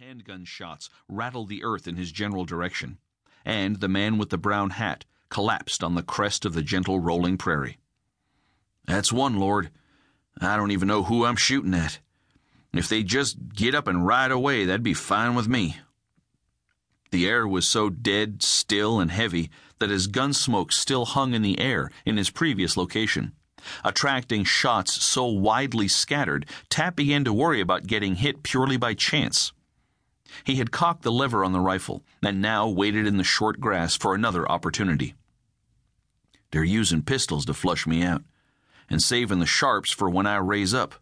handgun shots rattled the earth in his general direction, and the man with the brown hat collapsed on the crest of the gentle rolling prairie. That's one, Lord. I don't even know who I'm shooting at. If they'd just get up and ride away, that'd be fine with me. The air was so dead, still, and heavy that his gun smoke still hung in the air in his previous location. Attracting shots so widely scattered, Tap began to worry about getting hit purely by chance. He had cocked the lever on the rifle and now waited in the short grass for another opportunity. They're using pistols to flush me out and saving the sharps for when I raise up.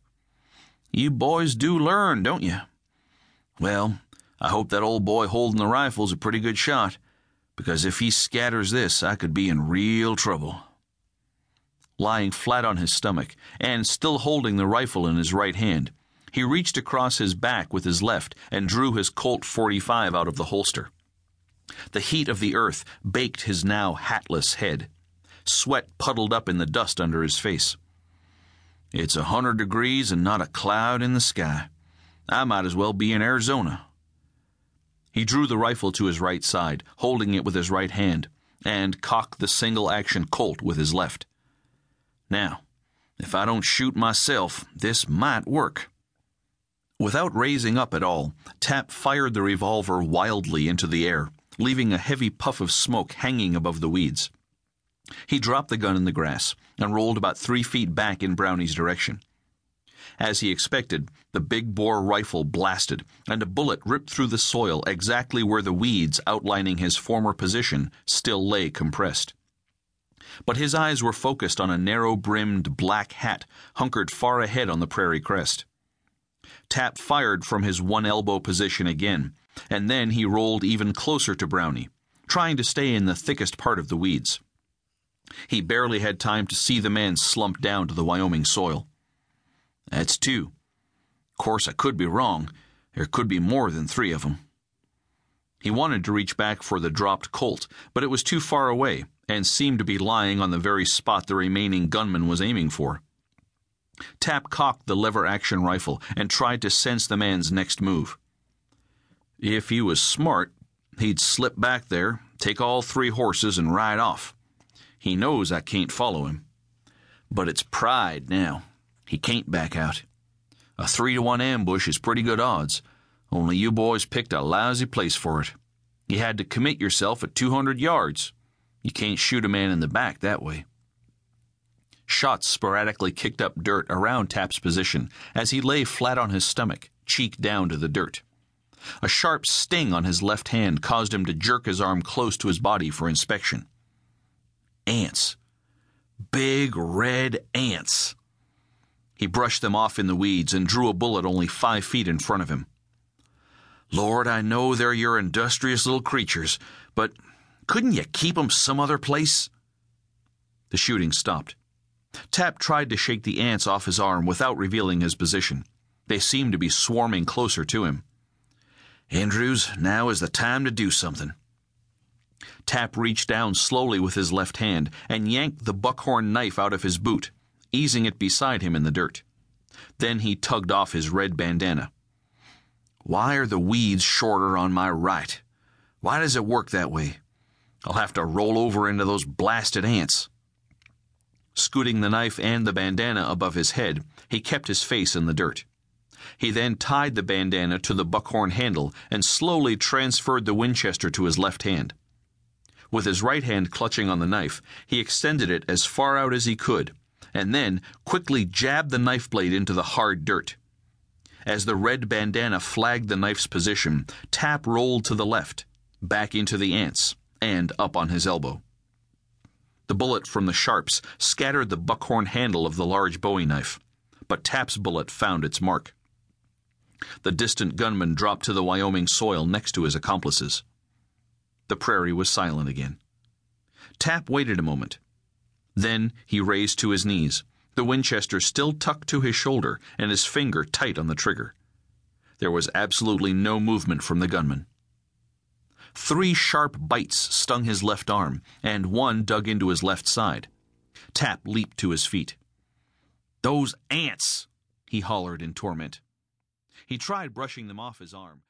You boys do learn, don't you? Well, I hope that old boy holding the rifle's a pretty good shot, because if he scatters this, I could be in real trouble. Lying flat on his stomach and still holding the rifle in his right hand, he reached across his back with his left and drew his Colt 45 out of the holster. The heat of the earth baked his now hatless head. Sweat puddled up in the dust under his face. It's a hundred degrees and not a cloud in the sky. I might as well be in Arizona. He drew the rifle to his right side, holding it with his right hand, and cocked the single action Colt with his left. Now, if I don't shoot myself, this might work. Without raising up at all, Tap fired the revolver wildly into the air, leaving a heavy puff of smoke hanging above the weeds. He dropped the gun in the grass and rolled about three feet back in Brownie's direction. As he expected, the big bore rifle blasted, and a bullet ripped through the soil exactly where the weeds outlining his former position still lay compressed. But his eyes were focused on a narrow brimmed black hat hunkered far ahead on the prairie crest. Tap fired from his one elbow position again, and then he rolled even closer to Brownie, trying to stay in the thickest part of the weeds. He barely had time to see the man slump down to the Wyoming soil. That's two. Course, I could be wrong. There could be more than three of them. He wanted to reach back for the dropped Colt, but it was too far away and seemed to be lying on the very spot the remaining gunman was aiming for. Tap cocked the lever action rifle and tried to sense the man's next move. If he was smart, he'd slip back there, take all three horses, and ride off. He knows I can't follow him. But it's pride now. He can't back out. A three to one ambush is pretty good odds, only you boys picked a lousy place for it. You had to commit yourself at 200 yards. You can't shoot a man in the back that way. Shots sporadically kicked up dirt around Tap's position as he lay flat on his stomach, cheek down to the dirt. A sharp sting on his left hand caused him to jerk his arm close to his body for inspection ants. Big red ants. He brushed them off in the weeds and drew a bullet only five feet in front of him. Lord, I know they're your industrious little creatures, but couldn't you keep 'em some other place? The shooting stopped. Tap tried to shake the ants off his arm without revealing his position. They seemed to be swarming closer to him. Andrews, now is the time to do something. Tap reached down slowly with his left hand and yanked the buckhorn knife out of his boot, easing it beside him in the dirt. Then he tugged off his red bandana. Why are the weeds shorter on my right? Why does it work that way? I'll have to roll over into those blasted ants. Scooting the knife and the bandana above his head, he kept his face in the dirt. He then tied the bandana to the buckhorn handle and slowly transferred the Winchester to his left hand. With his right hand clutching on the knife, he extended it as far out as he could, and then quickly jabbed the knife blade into the hard dirt. As the red bandana flagged the knife's position, Tap rolled to the left, back into the ants, and up on his elbow. The bullet from the sharps scattered the buckhorn handle of the large bowie knife, but Tap's bullet found its mark. The distant gunman dropped to the Wyoming soil next to his accomplices. The prairie was silent again. Tap waited a moment. Then he raised to his knees, the Winchester still tucked to his shoulder and his finger tight on the trigger. There was absolutely no movement from the gunman. Three sharp bites stung his left arm, and one dug into his left side. Tap leaped to his feet. Those ants! he hollered in torment. He tried brushing them off his arm.